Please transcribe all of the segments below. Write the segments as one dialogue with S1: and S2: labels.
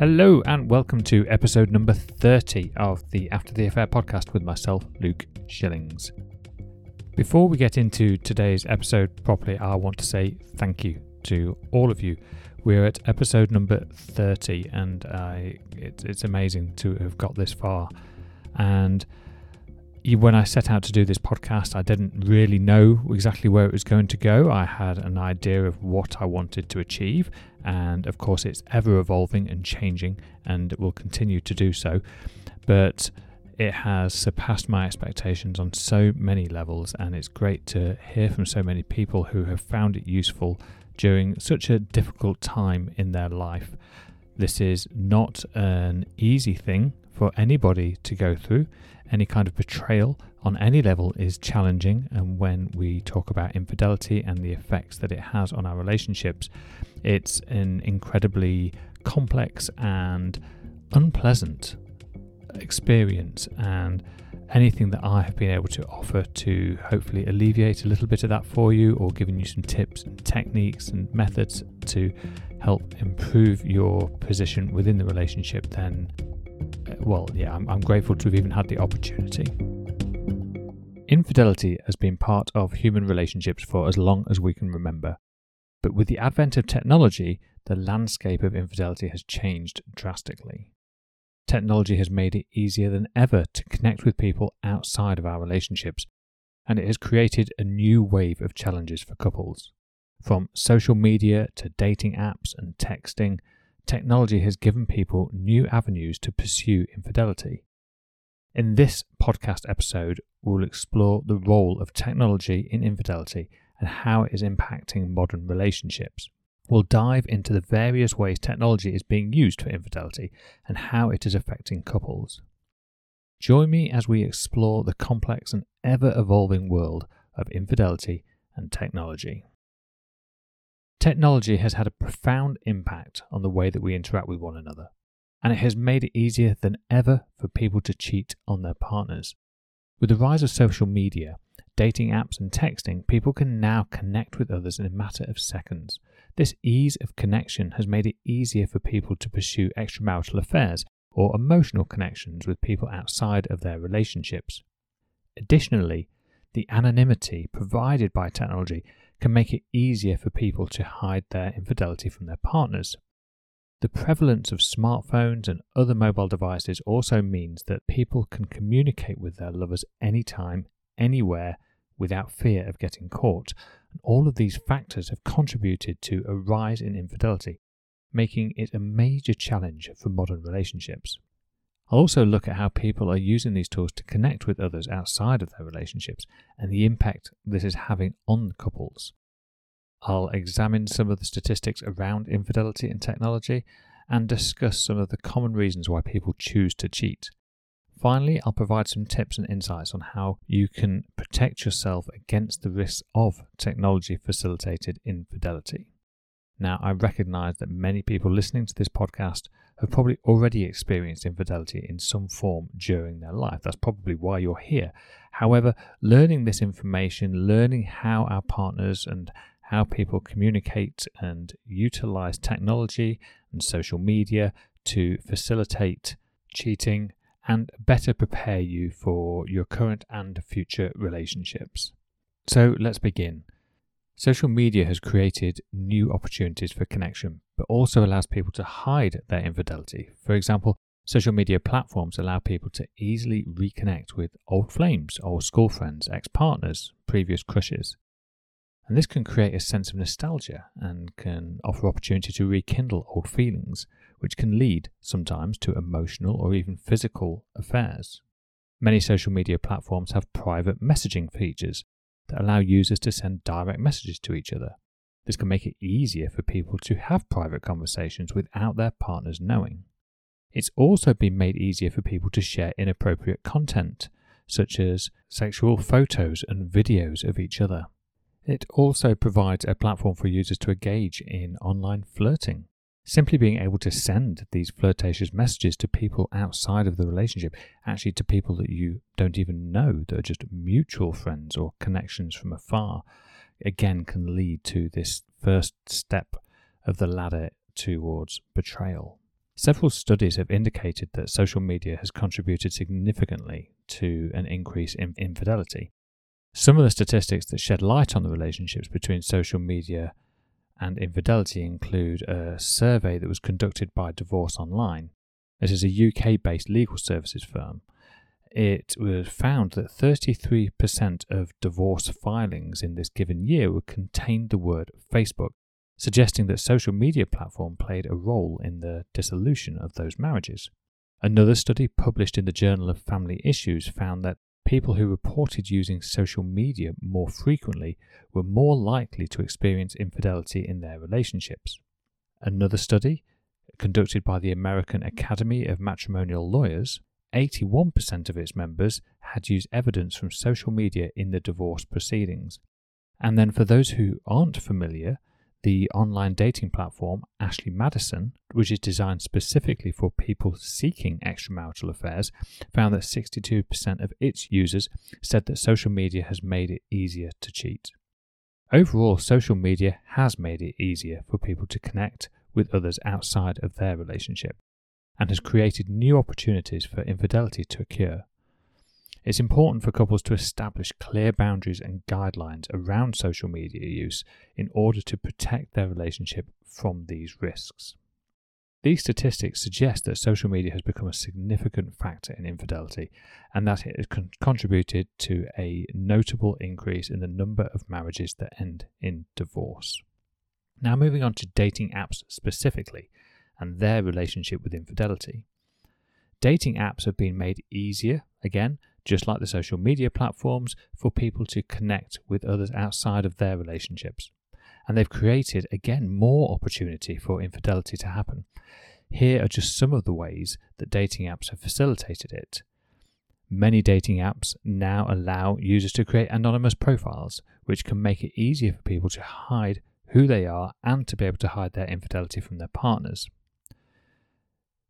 S1: Hello, and welcome to episode number 30 of the After the Affair podcast with myself, Luke Shillings. Before we get into today's episode properly, I want to say thank you to all of you. We're at episode number 30, and I, it, it's amazing to have got this far. And when I set out to do this podcast, I didn't really know exactly where it was going to go. I had an idea of what I wanted to achieve, and of course, it's ever evolving and changing, and it will continue to do so. But it has surpassed my expectations on so many levels, and it's great to hear from so many people who have found it useful during such a difficult time in their life. This is not an easy thing for anybody to go through. Any kind of betrayal on any level is challenging, and when we talk about infidelity and the effects that it has on our relationships, it's an incredibly complex and unpleasant experience. And anything that I have been able to offer to hopefully alleviate a little bit of that for you, or giving you some tips and techniques and methods to help improve your position within the relationship, then well, yeah, I'm, I'm grateful to have even had the opportunity. Infidelity has been part of human relationships for as long as we can remember. But with the advent of technology, the landscape of infidelity has changed drastically. Technology has made it easier than ever to connect with people outside of our relationships, and it has created a new wave of challenges for couples. From social media to dating apps and texting, technology has given people new avenues to pursue infidelity. In this podcast episode, we'll explore the role of technology in infidelity and how it is impacting modern relationships. We'll dive into the various ways technology is being used for infidelity and how it is affecting couples. Join me as we explore the complex and ever evolving world of infidelity and technology. Technology has had a profound impact on the way that we interact with one another, and it has made it easier than ever for people to cheat on their partners. With the rise of social media, dating apps, and texting, people can now connect with others in a matter of seconds. This ease of connection has made it easier for people to pursue extramarital affairs or emotional connections with people outside of their relationships. Additionally, the anonymity provided by technology can make it easier for people to hide their infidelity from their partners. The prevalence of smartphones and other mobile devices also means that people can communicate with their lovers anytime, anywhere, without fear of getting caught. And all of these factors have contributed to a rise in infidelity, making it a major challenge for modern relationships. I'll also look at how people are using these tools to connect with others outside of their relationships and the impact this is having on couples. I'll examine some of the statistics around infidelity and technology and discuss some of the common reasons why people choose to cheat. Finally, I'll provide some tips and insights on how you can protect yourself against the risks of technology facilitated infidelity. Now, I recognize that many people listening to this podcast have probably already experienced infidelity in some form during their life. That's probably why you're here. However, learning this information, learning how our partners and how people communicate and utilize technology and social media to facilitate cheating and better prepare you for your current and future relationships. So let's begin. Social media has created new opportunities for connection, but also allows people to hide their infidelity. For example, social media platforms allow people to easily reconnect with old flames, old school friends, ex partners, previous crushes. And this can create a sense of nostalgia and can offer opportunity to rekindle old feelings, which can lead sometimes to emotional or even physical affairs. Many social media platforms have private messaging features that allow users to send direct messages to each other. This can make it easier for people to have private conversations without their partners knowing. It's also been made easier for people to share inappropriate content, such as sexual photos and videos of each other. It also provides a platform for users to engage in online flirting. Simply being able to send these flirtatious messages to people outside of the relationship, actually to people that you don't even know, that are just mutual friends or connections from afar, again can lead to this first step of the ladder towards betrayal. Several studies have indicated that social media has contributed significantly to an increase in infidelity. Some of the statistics that shed light on the relationships between social media and infidelity include a survey that was conducted by Divorce Online. This is a UK based legal services firm. It was found that 33% of divorce filings in this given year would contain the word Facebook, suggesting that social media platform played a role in the dissolution of those marriages. Another study published in the Journal of Family Issues found that people who reported using social media more frequently were more likely to experience infidelity in their relationships. Another study, conducted by the American Academy of Matrimonial Lawyers, 81% of its members had used evidence from social media in the divorce proceedings. And then, for those who aren't familiar, the online dating platform Ashley Madison, which is designed specifically for people seeking extramarital affairs, found that 62% of its users said that social media has made it easier to cheat. Overall, social media has made it easier for people to connect with others outside of their relationship and has created new opportunities for infidelity to occur. It's important for couples to establish clear boundaries and guidelines around social media use in order to protect their relationship from these risks. These statistics suggest that social media has become a significant factor in infidelity and that it has con- contributed to a notable increase in the number of marriages that end in divorce. Now, moving on to dating apps specifically and their relationship with infidelity. Dating apps have been made easier, again, just like the social media platforms, for people to connect with others outside of their relationships. And they've created, again, more opportunity for infidelity to happen. Here are just some of the ways that dating apps have facilitated it. Many dating apps now allow users to create anonymous profiles, which can make it easier for people to hide who they are and to be able to hide their infidelity from their partners.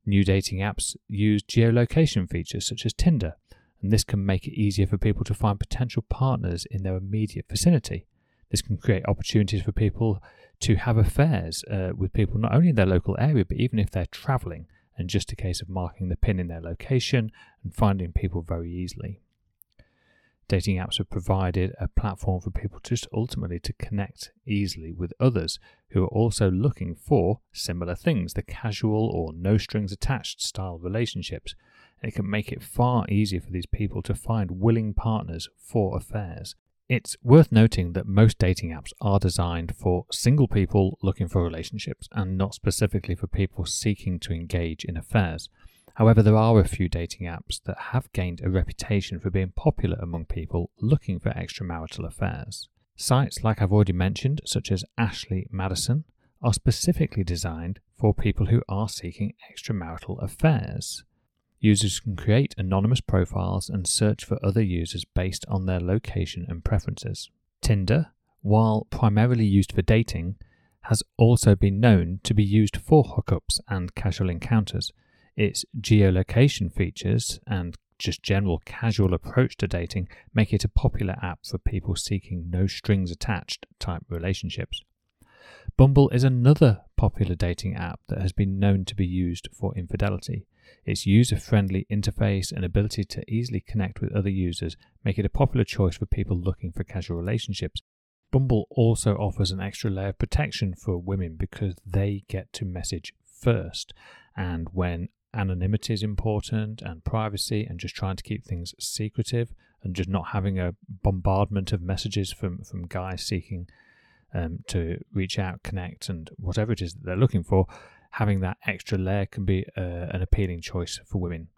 S1: New dating apps use geolocation features such as Tinder, and this can make it easier for people to find potential partners in their immediate vicinity. This can create opportunities for people to have affairs uh, with people not only in their local area, but even if they're travelling, and just a case of marking the pin in their location and finding people very easily. Dating apps have provided a platform for people just ultimately to connect easily with others who are also looking for similar things, the casual or no strings attached style relationships. And it can make it far easier for these people to find willing partners for affairs. It's worth noting that most dating apps are designed for single people looking for relationships and not specifically for people seeking to engage in affairs. However, there are a few dating apps that have gained a reputation for being popular among people looking for extramarital affairs. Sites like I've already mentioned, such as Ashley Madison, are specifically designed for people who are seeking extramarital affairs. Users can create anonymous profiles and search for other users based on their location and preferences. Tinder, while primarily used for dating, has also been known to be used for hookups and casual encounters. Its geolocation features and just general casual approach to dating make it a popular app for people seeking no strings attached type relationships. Bumble is another popular dating app that has been known to be used for infidelity. Its user friendly interface and ability to easily connect with other users make it a popular choice for people looking for casual relationships. Bumble also offers an extra layer of protection for women because they get to message first. And when anonymity is important and privacy and just trying to keep things secretive and just not having a bombardment of messages from, from guys seeking um, to reach out, connect, and whatever it is that they're looking for, having that extra layer can be uh, an appealing choice for women.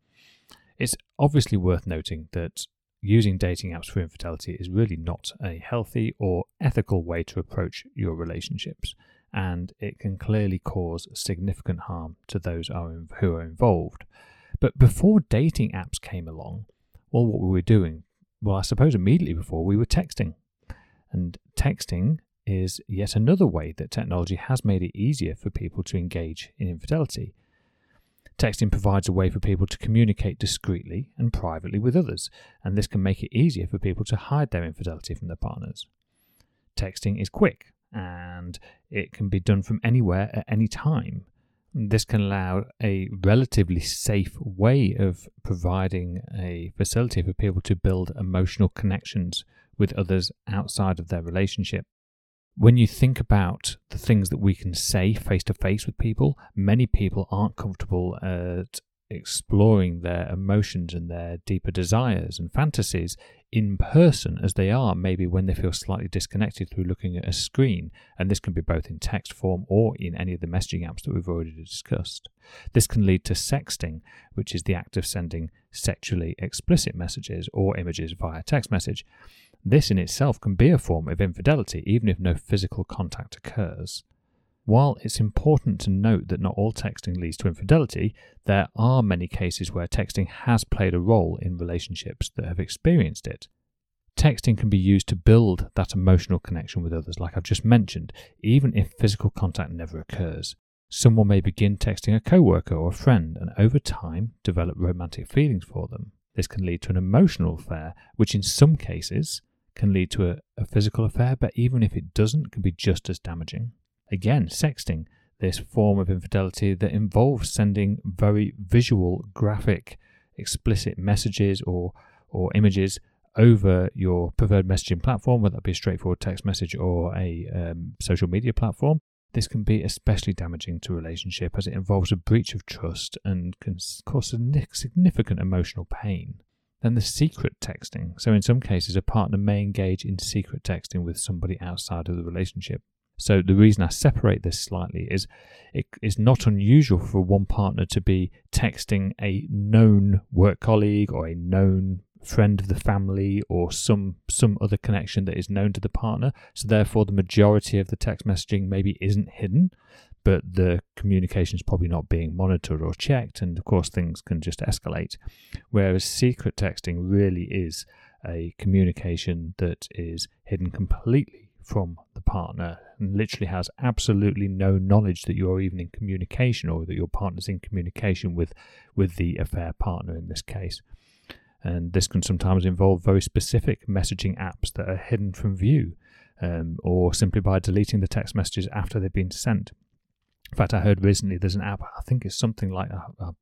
S1: It's obviously worth noting that using dating apps for infidelity is really not a healthy or ethical way to approach your relationships, and it can clearly cause significant harm to those who are involved. But before dating apps came along, well, what were we doing? Well, I suppose immediately before we were texting. And texting is yet another way that technology has made it easier for people to engage in infidelity. Texting provides a way for people to communicate discreetly and privately with others, and this can make it easier for people to hide their infidelity from their partners. Texting is quick and it can be done from anywhere at any time. This can allow a relatively safe way of providing a facility for people to build emotional connections with others outside of their relationship when you think about the things that we can say face to face with people, many people aren't comfortable at exploring their emotions and their deeper desires and fantasies in person as they are maybe when they feel slightly disconnected through looking at a screen. And this can be both in text form or in any of the messaging apps that we've already discussed. This can lead to sexting which is the act of sending sexually explicit messages or images via text message. This in itself can be a form of infidelity, even if no physical contact occurs. While it's important to note that not all texting leads to infidelity, there are many cases where texting has played a role in relationships that have experienced it. Texting can be used to build that emotional connection with others, like I've just mentioned, even if physical contact never occurs. Someone may begin texting a coworker or a friend and over time develop romantic feelings for them. This can lead to an emotional affair, which in some cases can lead to a, a physical affair, but even if it doesn't, can be just as damaging. Again, sexting, this form of infidelity that involves sending very visual, graphic, explicit messages or or images over your preferred messaging platform, whether that be a straightforward text message or a um, social media platform. This can be especially damaging to a relationship as it involves a breach of trust and can cause significant emotional pain. Then the secret texting. So, in some cases, a partner may engage in secret texting with somebody outside of the relationship. So, the reason I separate this slightly is it is not unusual for one partner to be texting a known work colleague or a known friend of the family or some some other connection that is known to the partner so therefore the majority of the text messaging maybe isn't hidden but the communication is probably not being monitored or checked, and of course, things can just escalate. Whereas secret texting really is a communication that is hidden completely from the partner and literally has absolutely no knowledge that you're even in communication or that your partner's in communication with with the affair partner in this case. And this can sometimes involve very specific messaging apps that are hidden from view um, or simply by deleting the text messages after they've been sent in fact, I heard recently there's an app. I think it's something like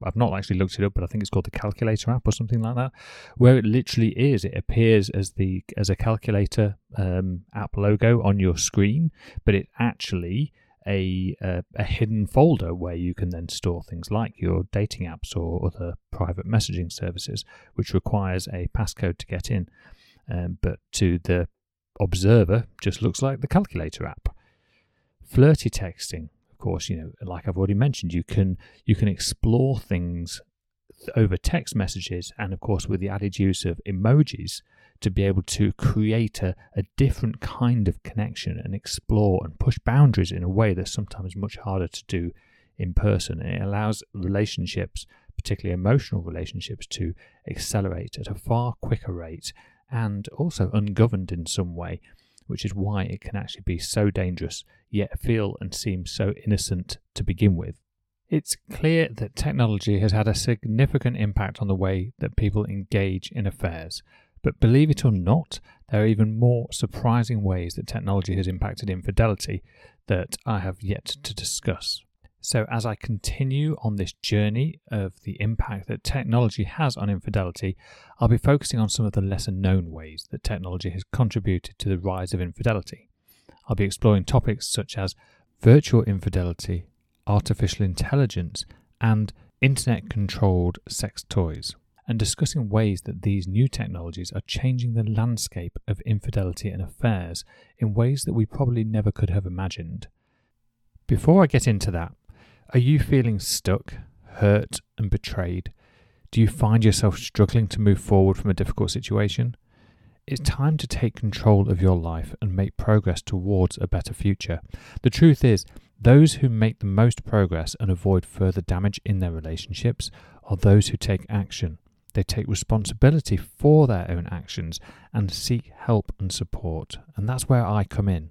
S1: I've not actually looked it up, but I think it's called the Calculator app or something like that, where it literally is. It appears as the as a calculator um, app logo on your screen, but it actually a, a, a hidden folder where you can then store things like your dating apps or other private messaging services, which requires a passcode to get in. Um, but to the observer, just looks like the calculator app. Flirty texting course, you know, like I've already mentioned, you can you can explore things over text messages and of course with the added use of emojis to be able to create a, a different kind of connection and explore and push boundaries in a way that's sometimes much harder to do in person. And it allows relationships, particularly emotional relationships, to accelerate at a far quicker rate and also ungoverned in some way which is why it can actually be so dangerous, yet feel and seem so innocent to begin with. It's clear that technology has had a significant impact on the way that people engage in affairs. But believe it or not, there are even more surprising ways that technology has impacted infidelity that I have yet to discuss. So, as I continue on this journey of the impact that technology has on infidelity, I'll be focusing on some of the lesser known ways that technology has contributed to the rise of infidelity. I'll be exploring topics such as virtual infidelity, artificial intelligence, and internet controlled sex toys, and discussing ways that these new technologies are changing the landscape of infidelity and affairs in ways that we probably never could have imagined. Before I get into that, are you feeling stuck, hurt, and betrayed? Do you find yourself struggling to move forward from a difficult situation? It's time to take control of your life and make progress towards a better future. The truth is, those who make the most progress and avoid further damage in their relationships are those who take action. They take responsibility for their own actions and seek help and support. And that's where I come in.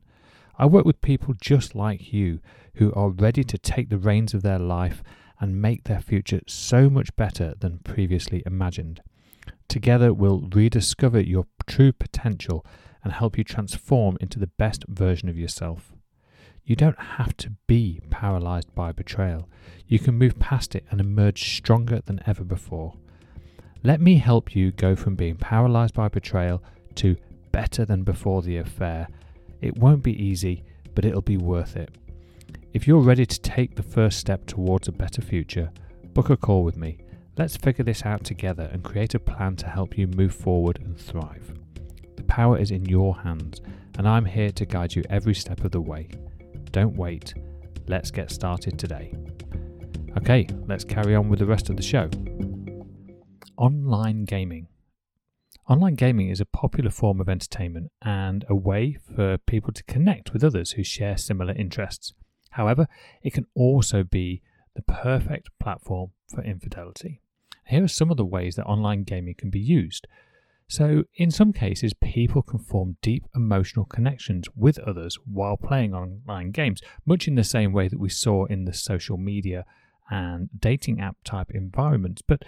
S1: I work with people just like you who are ready to take the reins of their life and make their future so much better than previously imagined. Together, we'll rediscover your true potential and help you transform into the best version of yourself. You don't have to be paralyzed by betrayal. You can move past it and emerge stronger than ever before. Let me help you go from being paralyzed by betrayal to better than before the affair. It won't be easy, but it'll be worth it. If you're ready to take the first step towards a better future, book a call with me. Let's figure this out together and create a plan to help you move forward and thrive. The power is in your hands, and I'm here to guide you every step of the way. Don't wait. Let's get started today. Okay, let's carry on with the rest of the show. Online gaming. Online gaming is a popular form of entertainment and a way for people to connect with others who share similar interests. However, it can also be the perfect platform for infidelity. Here are some of the ways that online gaming can be used. So, in some cases, people can form deep emotional connections with others while playing online games, much in the same way that we saw in the social media and dating app type environments. But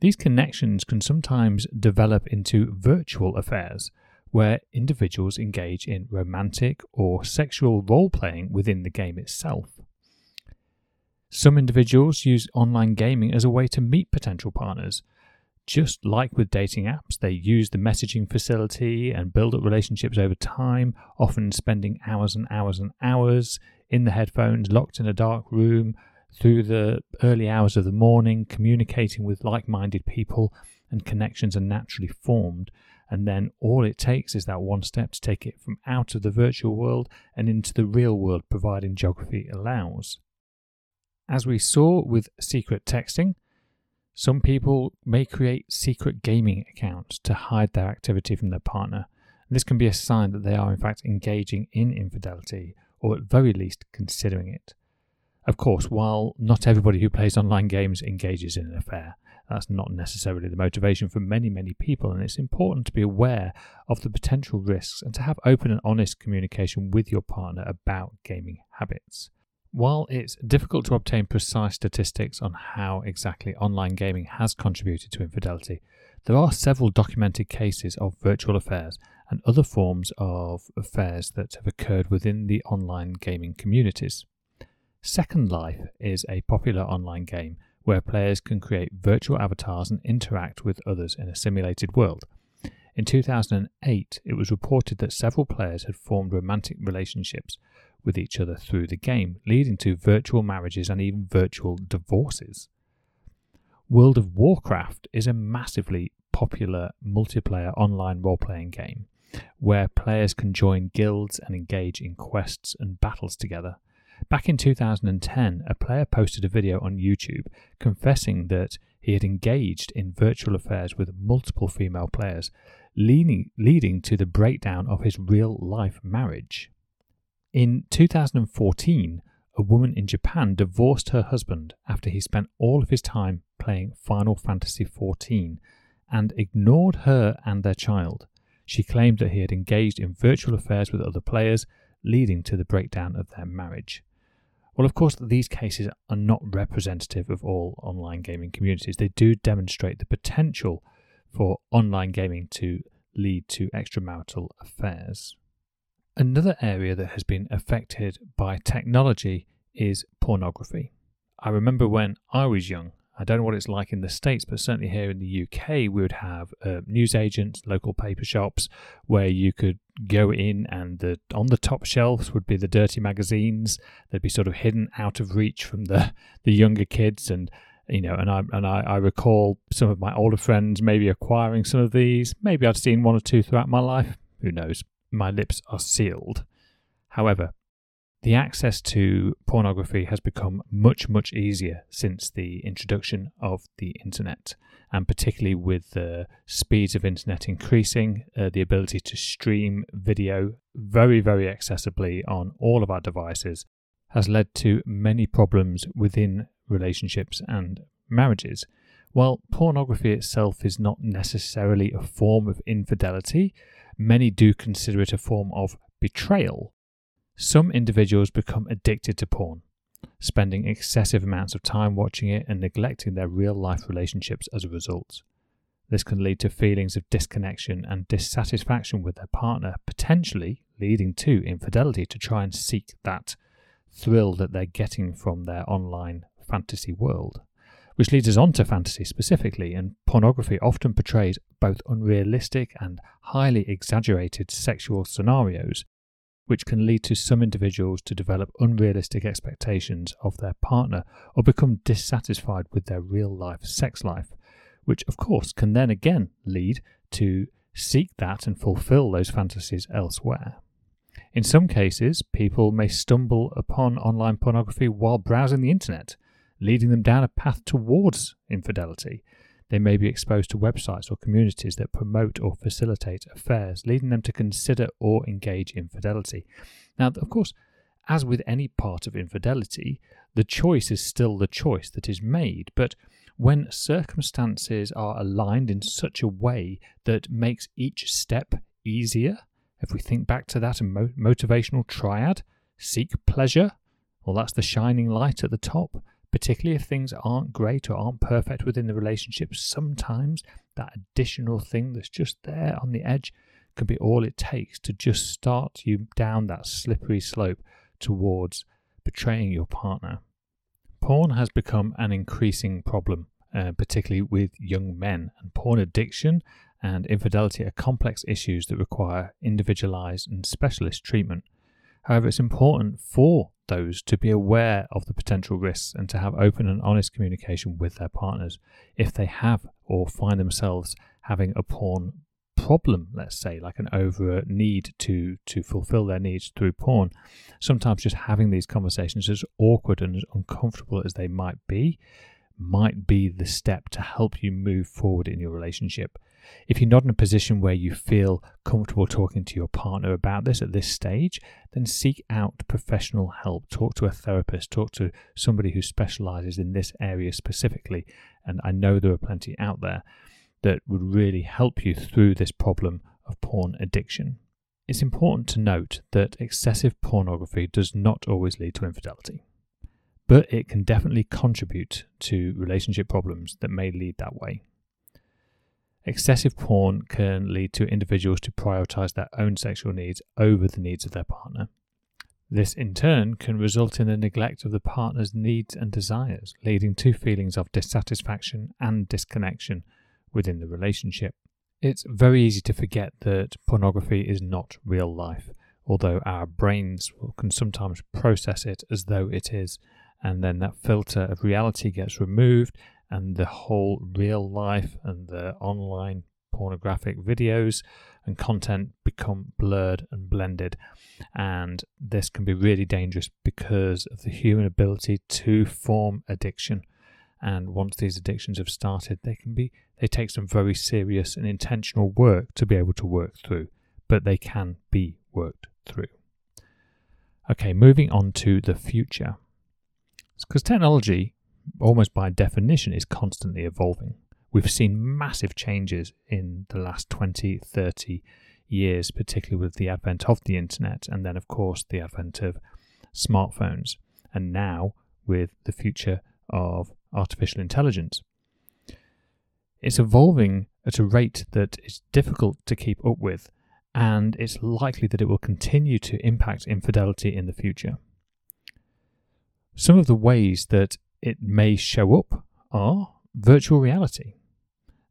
S1: these connections can sometimes develop into virtual affairs where individuals engage in romantic or sexual role playing within the game itself. Some individuals use online gaming as a way to meet potential partners. Just like with dating apps, they use the messaging facility and build up relationships over time, often spending hours and hours and hours in the headphones, locked in a dark room, through the early hours of the morning, communicating with like minded people, and connections are naturally formed. And then all it takes is that one step to take it from out of the virtual world and into the real world, providing geography allows. As we saw with secret texting, some people may create secret gaming accounts to hide their activity from their partner. This can be a sign that they are, in fact, engaging in infidelity, or at very least considering it. Of course, while not everybody who plays online games engages in an affair, that's not necessarily the motivation for many, many people, and it's important to be aware of the potential risks and to have open and honest communication with your partner about gaming habits. While it's difficult to obtain precise statistics on how exactly online gaming has contributed to infidelity, there are several documented cases of virtual affairs and other forms of affairs that have occurred within the online gaming communities. Second Life is a popular online game where players can create virtual avatars and interact with others in a simulated world. In 2008, it was reported that several players had formed romantic relationships with each other through the game, leading to virtual marriages and even virtual divorces. World of Warcraft is a massively popular multiplayer online role playing game where players can join guilds and engage in quests and battles together. Back in 2010, a player posted a video on YouTube confessing that he had engaged in virtual affairs with multiple female players, leading, leading to the breakdown of his real life marriage. In 2014, a woman in Japan divorced her husband after he spent all of his time playing Final Fantasy XIV and ignored her and their child. She claimed that he had engaged in virtual affairs with other players, leading to the breakdown of their marriage. Well, of course, these cases are not representative of all online gaming communities. They do demonstrate the potential for online gaming to lead to extramarital affairs. Another area that has been affected by technology is pornography. I remember when I was young, I don't know what it's like in the States, but certainly here in the UK, we would have uh, newsagents, local paper shops, where you could go in and the, on the top shelves would be the dirty magazines. They'd be sort of hidden out of reach from the, the younger kids. And, you know, and I, and I, I recall some of my older friends maybe acquiring some of these. Maybe I've seen one or two throughout my life. Who knows? my lips are sealed. However, The access to pornography has become much, much easier since the introduction of the internet, and particularly with the speeds of internet increasing, uh, the ability to stream video very, very accessibly on all of our devices has led to many problems within relationships and marriages. While pornography itself is not necessarily a form of infidelity, many do consider it a form of betrayal some individuals become addicted to porn, spending excessive amounts of time watching it and neglecting their real life relationships as a result. This can lead to feelings of disconnection and dissatisfaction with their partner, potentially leading to infidelity to try and seek that thrill that they're getting from their online fantasy world. Which leads us on to fantasy specifically, and pornography often portrays both unrealistic and highly exaggerated sexual scenarios which can lead to some individuals to develop unrealistic expectations of their partner or become dissatisfied with their real life sex life, which of course can then again lead to seek that and fulfill those fantasies elsewhere. In some cases, people may stumble upon online pornography while browsing the internet, leading them down a path towards infidelity, they may be exposed to websites or communities that promote or facilitate affairs, leading them to consider or engage in fidelity. Now, of course, as with any part of infidelity, the choice is still the choice that is made, but when circumstances are aligned in such a way that makes each step easier, if we think back to that motivational triad, seek pleasure, well, that's the shining light at the top particularly if things aren't great or aren't perfect within the relationship, sometimes that additional thing that's just there on the edge can be all it takes to just start you down that slippery slope towards betraying your partner. Porn has become an increasing problem, uh, particularly with young men, and porn addiction and infidelity are complex issues that require individualized and specialist treatment. However, it's important for those to be aware of the potential risks and to have open and honest communication with their partners. If they have or find themselves having a porn problem let's say like an over need to to fulfill their needs through porn sometimes just having these conversations as awkward and as uncomfortable as they might be might be the step to help you move forward in your relationship if you're not in a position where you feel comfortable talking to your partner about this at this stage, then seek out professional help. Talk to a therapist, talk to somebody who specializes in this area specifically. And I know there are plenty out there that would really help you through this problem of porn addiction. It's important to note that excessive pornography does not always lead to infidelity, but it can definitely contribute to relationship problems that may lead that way. Excessive porn can lead to individuals to prioritize their own sexual needs over the needs of their partner. This, in turn, can result in a neglect of the partner's needs and desires, leading to feelings of dissatisfaction and disconnection within the relationship. It's very easy to forget that pornography is not real life, although our brains can sometimes process it as though it is, and then that filter of reality gets removed and the whole real life and the online pornographic videos and content become blurred and blended. And this can be really dangerous because of the human ability to form addiction. And once these addictions have started, they can be they take some very serious and intentional work to be able to work through, but they can be worked through. Okay, moving on to the future. Because technology almost by definition, is constantly evolving. We've seen massive changes in the last 20, 30 years, particularly with the advent of the internet, and then, of course, the advent of smartphones, and now with the future of artificial intelligence. It's evolving at a rate that is difficult to keep up with, and it's likely that it will continue to impact infidelity in the future. Some of the ways that it may show up are virtual reality.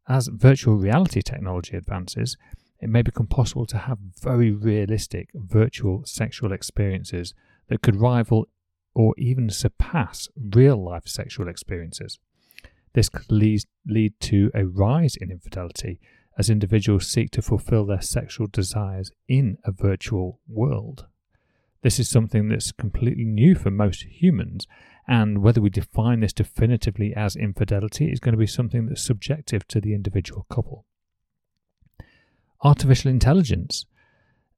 S1: As virtual reality technology advances, it may become possible to have very realistic virtual sexual experiences that could rival or even surpass real life sexual experiences. This could lead, to a rise in infidelity as individuals seek to fulfill their sexual desires in a virtual world. This is something that's completely new for most humans, and whether we define this definitively as infidelity is going to be something that's subjective to the individual couple. Artificial intelligence.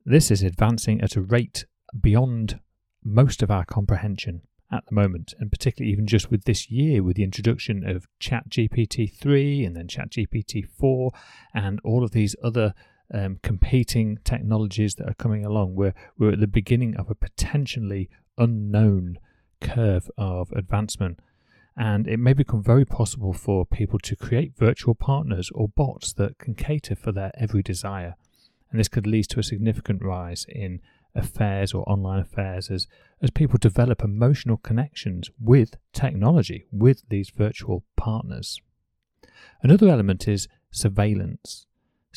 S1: This is advancing at a rate beyond most of our comprehension at the moment, and particularly even just with this year, with the introduction of ChatGPT 3 and then ChatGPT 4 and all of these other um, competing technologies that are coming along. We're, we're at the beginning of a potentially unknown curve of advancement. And it may become very possible for people to create virtual partners or bots that can cater for their every desire. And this could lead to a significant rise in affairs or online affairs as, as people develop emotional connections with technology, with these virtual partners. Another element is surveillance.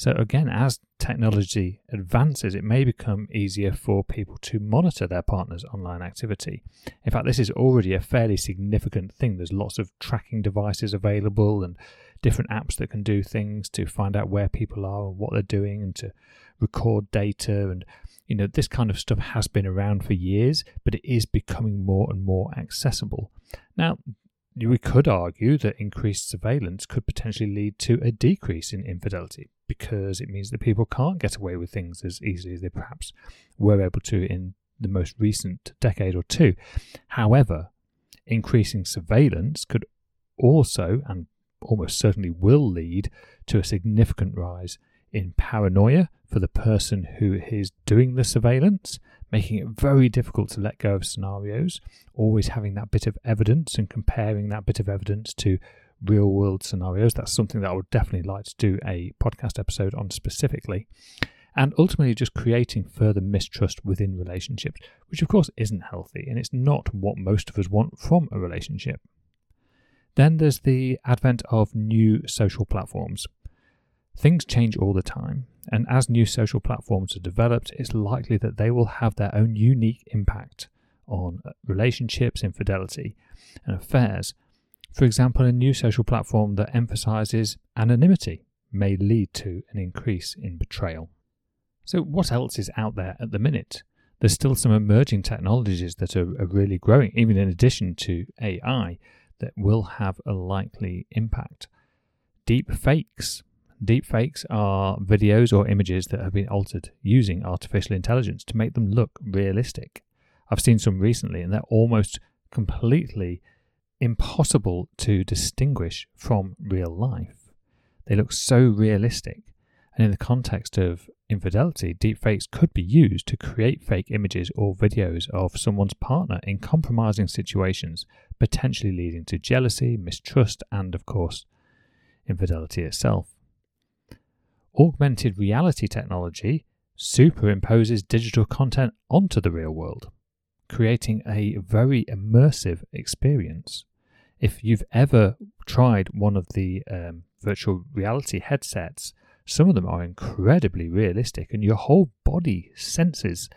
S1: So, again, as technology advances, it may become easier for people to monitor their partner's online activity. In fact, this is already a fairly significant thing. There's lots of tracking devices available and different apps that can do things to find out where people are and what they're doing and to record data. And, you know, this kind of stuff has been around for years, but it is becoming more and more accessible. Now, we could argue that increased surveillance could potentially lead to a decrease in infidelity because it means that people can't get away with things as easily as they perhaps were able to in the most recent decade or two. However, increasing surveillance could also and almost certainly will lead to a significant rise in paranoia for the person who is doing the surveillance making it very difficult to let go of scenarios, always having that bit of evidence and comparing that bit of evidence to real world scenarios. That's something that I would definitely like to do a podcast episode on specifically. And ultimately, just creating further mistrust within relationships, which of course isn't healthy and it's not what most of us want from a relationship. Then there's the advent of new social platforms. Things change all the time, and as new social platforms are developed, it's likely that they will have their own unique impact on relationships, infidelity, and affairs. For example, a new social platform that emphasizes anonymity may lead to an increase in betrayal. So, what else is out there at the minute? There's still some emerging technologies that are, are really growing, even in addition to AI, that will have a likely impact. Deep fakes Deep fakes are videos or images that have been altered using artificial intelligence to make them look realistic. I've seen some recently and they're almost completely impossible to distinguish from real life. They look so realistic. And in the context of infidelity, deepfakes could be used to create fake images or videos of someone's partner in compromising situations, potentially leading to jealousy, mistrust, and, of course, infidelity itself augmented reality technology superimposes digital content onto the real world, creating a very immersive experience. If you've ever tried one of the um, virtual reality headsets, some of them are incredibly realistic, and your whole body senses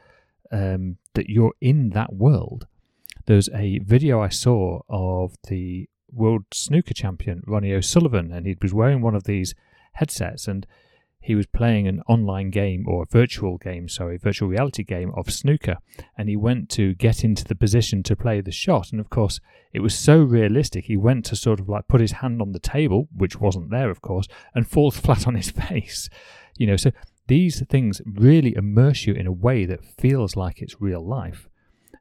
S1: um, that you're in that world. There's a video I saw of the world snooker champion Ronnie O'Sullivan, and he was wearing one of these headsets, and he was playing an online game or a virtual game, sorry, virtual reality game of snooker, and he went to get into the position to play the shot. And of course, it was so realistic. He went to sort of like put his hand on the table, which wasn't there, of course, and falls flat on his face. You know, so these things really immerse you in a way that feels like it's real life.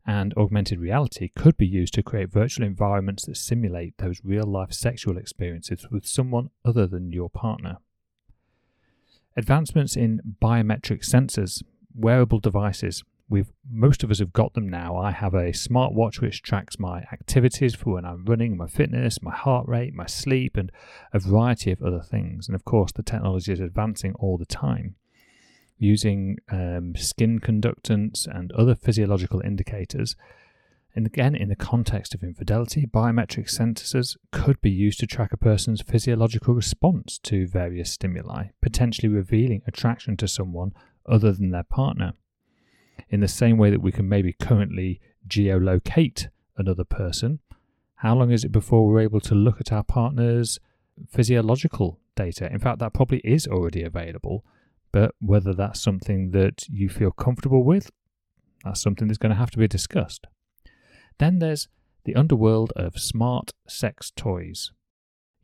S1: And augmented reality could be used to create virtual environments that simulate those real life sexual experiences with someone other than your partner. Advancements in biometric sensors, wearable devices. We've most of us have got them now. I have a smartwatch which tracks my activities for when I'm running, my fitness, my heart rate, my sleep, and a variety of other things. And of course, the technology is advancing all the time using um, skin conductance and other physiological indicators and again, in the context of infidelity, biometric sensors could be used to track a person's physiological response to various stimuli, potentially revealing attraction to someone other than their partner. In the same way that we can maybe currently geolocate another person, how long is it before we're able to look at our partner's physiological data? In fact, that probably is already available, but whether that's something that you feel comfortable with That's something that's going to have to be discussed. Then there's the underworld of smart sex toys.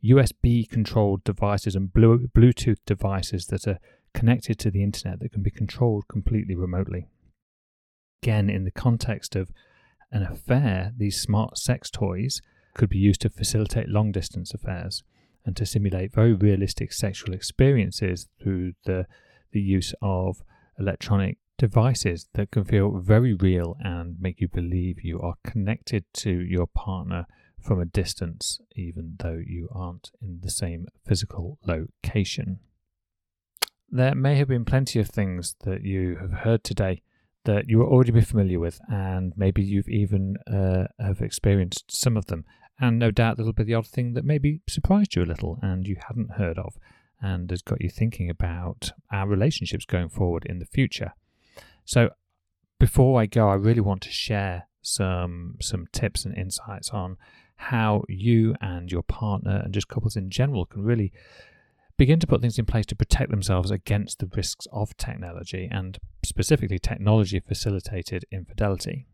S1: USB controlled devices and Bluetooth devices that are connected to the internet that can be controlled completely remotely. Again, in the context of an affair, these smart sex toys could be used to facilitate long distance affairs and to simulate very realistic sexual experiences through the, the use of electronic devices that can feel very real and make you believe you are connected to your partner from a distance, even though you aren't in the same physical location. There may have been plenty of things that you have heard today that you will already be familiar with, and maybe you've even uh, have experienced some of them. And no doubt there'll be the odd thing that maybe surprised you a little and you hadn't heard of, and has got you thinking about our relationships going forward in the future. So, before I go, I really want to share some some tips and insights on how you and your partner and just couples in general can really begin to put things in place to protect themselves against the risks of technology and specifically technology facilitated infidelity.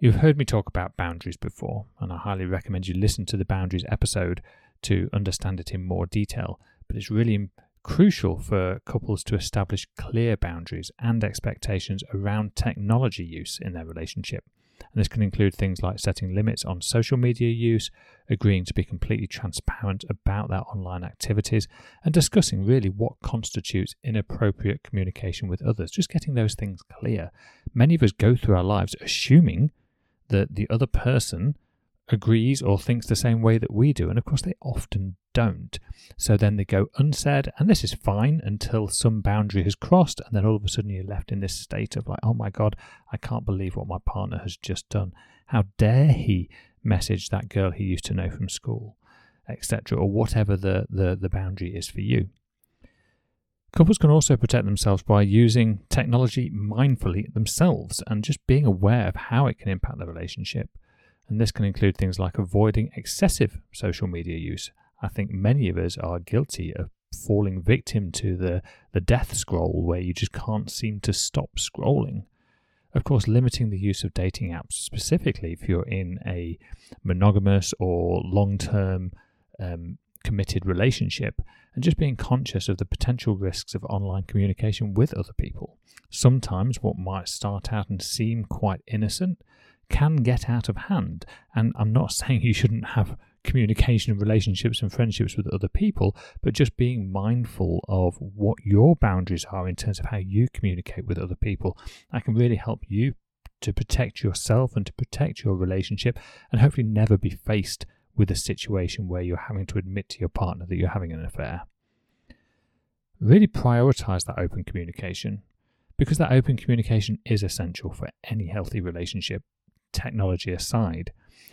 S1: You've heard me talk about boundaries before, and I highly recommend you listen to the boundaries episode to understand it in more detail. But it's really crucial for couples to establish clear boundaries and expectations around technology use in their relationship. And this can include things like setting limits on social media use, agreeing to be completely transparent about their online activities, and discussing really what constitutes inappropriate communication with others. Just getting those things clear. Many of us go through our lives assuming that the other person agrees or thinks the same way that we do. And of course, they often don't. So then they go unsaid, and this is fine until some boundary has crossed, and then all of a sudden you're left in this state of like, oh my God, I can't believe what my partner has just done. How dare he message that girl he used to know from school, etc., or whatever the, the, the boundary is for you. Couples can also protect themselves by using technology mindfully themselves and just being aware of how it can impact the relationship. And this can include things like avoiding excessive social media use. I think many of us are guilty of falling victim to the, the death scroll where you just can't seem to stop scrolling. Of course, limiting the use of dating apps, specifically if you're in a monogamous or long term um, committed relationship and just being conscious of the potential risks of online communication with other people. Sometimes what might start out and seem quite innocent can get out of hand. And I'm not saying you shouldn't have communication and relationships and friendships with other people, but just being mindful of what your boundaries are in terms of how you communicate with other people. That can really help you to protect yourself and to protect your relationship and hopefully never be faced with a situation where you're having to admit to your partner that you're having an affair. Really prioritize that open communication because that open communication is essential for any healthy relationship, technology aside,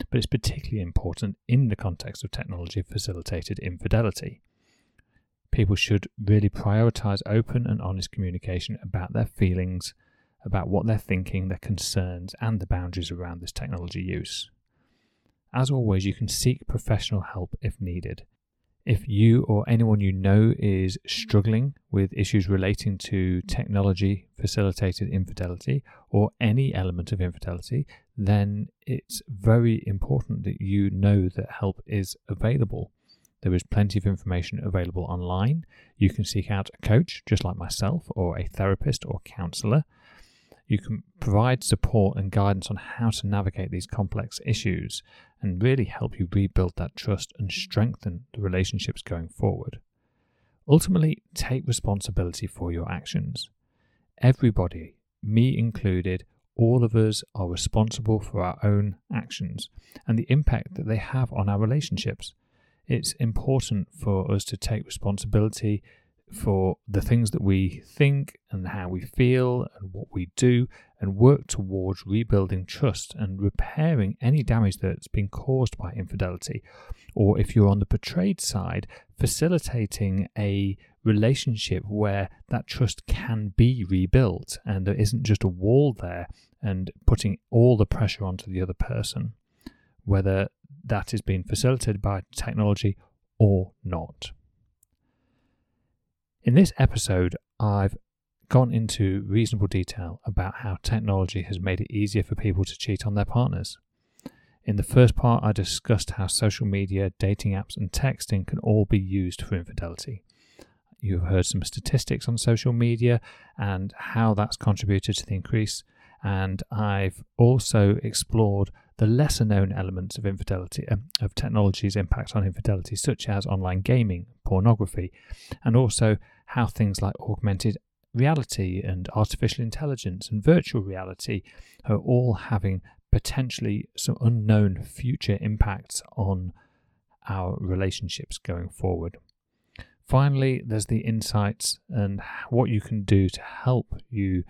S1: but it's particularly important in the context of technology facilitated infidelity. People should really prioritize open and honest communication about their feelings, about what they're thinking, their concerns, and the boundaries around this technology use. As always, you can seek professional help if needed. If you or anyone you know is struggling with issues relating to technology facilitated infidelity or any element of infidelity, then it's very important that you know that help is available. There is plenty of information available online. You can seek out a coach, just like myself, or a therapist or counselor. You can provide support and guidance on how to navigate these complex issues and really help you rebuild that trust and strengthen the relationships going forward. Ultimately, take responsibility for your actions. Everybody, me included, all of us are responsible for our own actions and the impact that they have on our relationships. It's important for us to take responsibility for the things that we think and how we feel and what we do and work towards rebuilding trust and repairing any damage that's been caused by infidelity. Or if you're on the betrayed side, facilitating a relationship where that trust can be rebuilt and there isn't just a wall there and putting all the pressure onto the other person, whether that is being facilitated by technology or not. In this episode, I've gone into reasonable detail about how technology has made it easier for people to cheat on their partners. In the first part, I discussed how social media, dating apps, and texting can all be used for infidelity. You've heard some statistics on social media and how that's contributed to the increase. And I've also explored the lesser known elements of infidelity, uh, of technology's impact on infidelity, such as online gaming, pornography, and also how things like augmented reality and artificial intelligence and virtual reality are all having potentially some unknown future impacts on our relationships going forward. Finally, there's the insights and what you can do to help you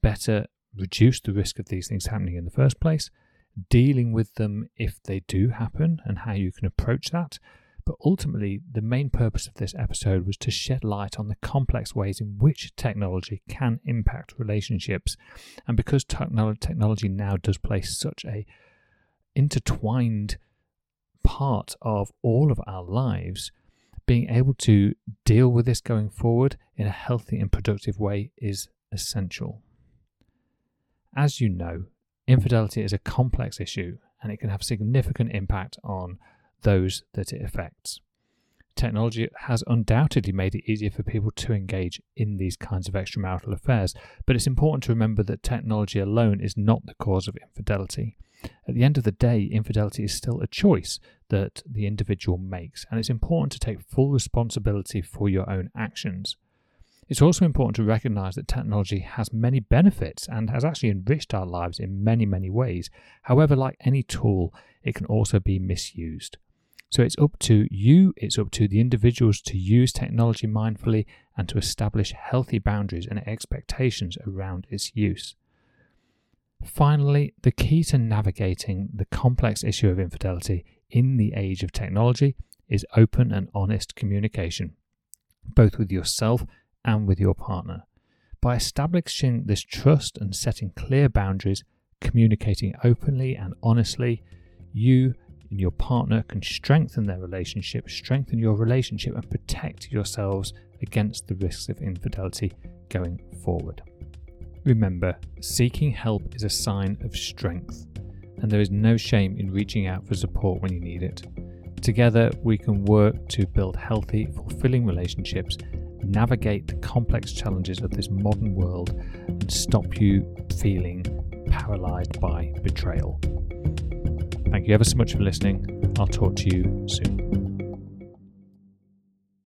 S1: better reduce the risk of these things happening in the first place, dealing with them if they do happen, and how you can approach that, but ultimately, the main purpose of this episode was to shed light on the complex ways in which technology can impact relationships. And because technology now does play such a intertwined part of all of our lives, being able to deal with this going forward in a healthy and productive way is essential. As you know, infidelity is a complex issue and it can have significant impact on those that it affects. Technology has undoubtedly made it easier for people to engage in these kinds of extramarital affairs, but it's important to remember that technology alone is not the cause of infidelity. At the end of the day, infidelity is still a choice that the individual makes, and it's important to take full responsibility for your own actions. It's also important to recognize that technology has many benefits and has actually enriched our lives in many, many ways. However, like any tool, it can also be misused. So it's up to you, it's up to the individuals to use technology mindfully and to establish healthy boundaries and expectations around its use. Finally, the key to navigating the complex issue of infidelity in the age of technology is open and honest communication, both with yourself and with your partner. By establishing this trust and setting clear boundaries, communicating openly and honestly, you and your partner can strengthen their relationship, strengthen your relationship, and protect yourselves against the risks of infidelity going forward. Remember, seeking help is a sign of strength, and there is no shame in reaching out for support when you need it. Together, we can work to build healthy, fulfilling relationships, navigate the complex challenges of this modern world, and stop you feeling paralyzed by betrayal. Thank you ever so much for listening. I'll talk to you soon.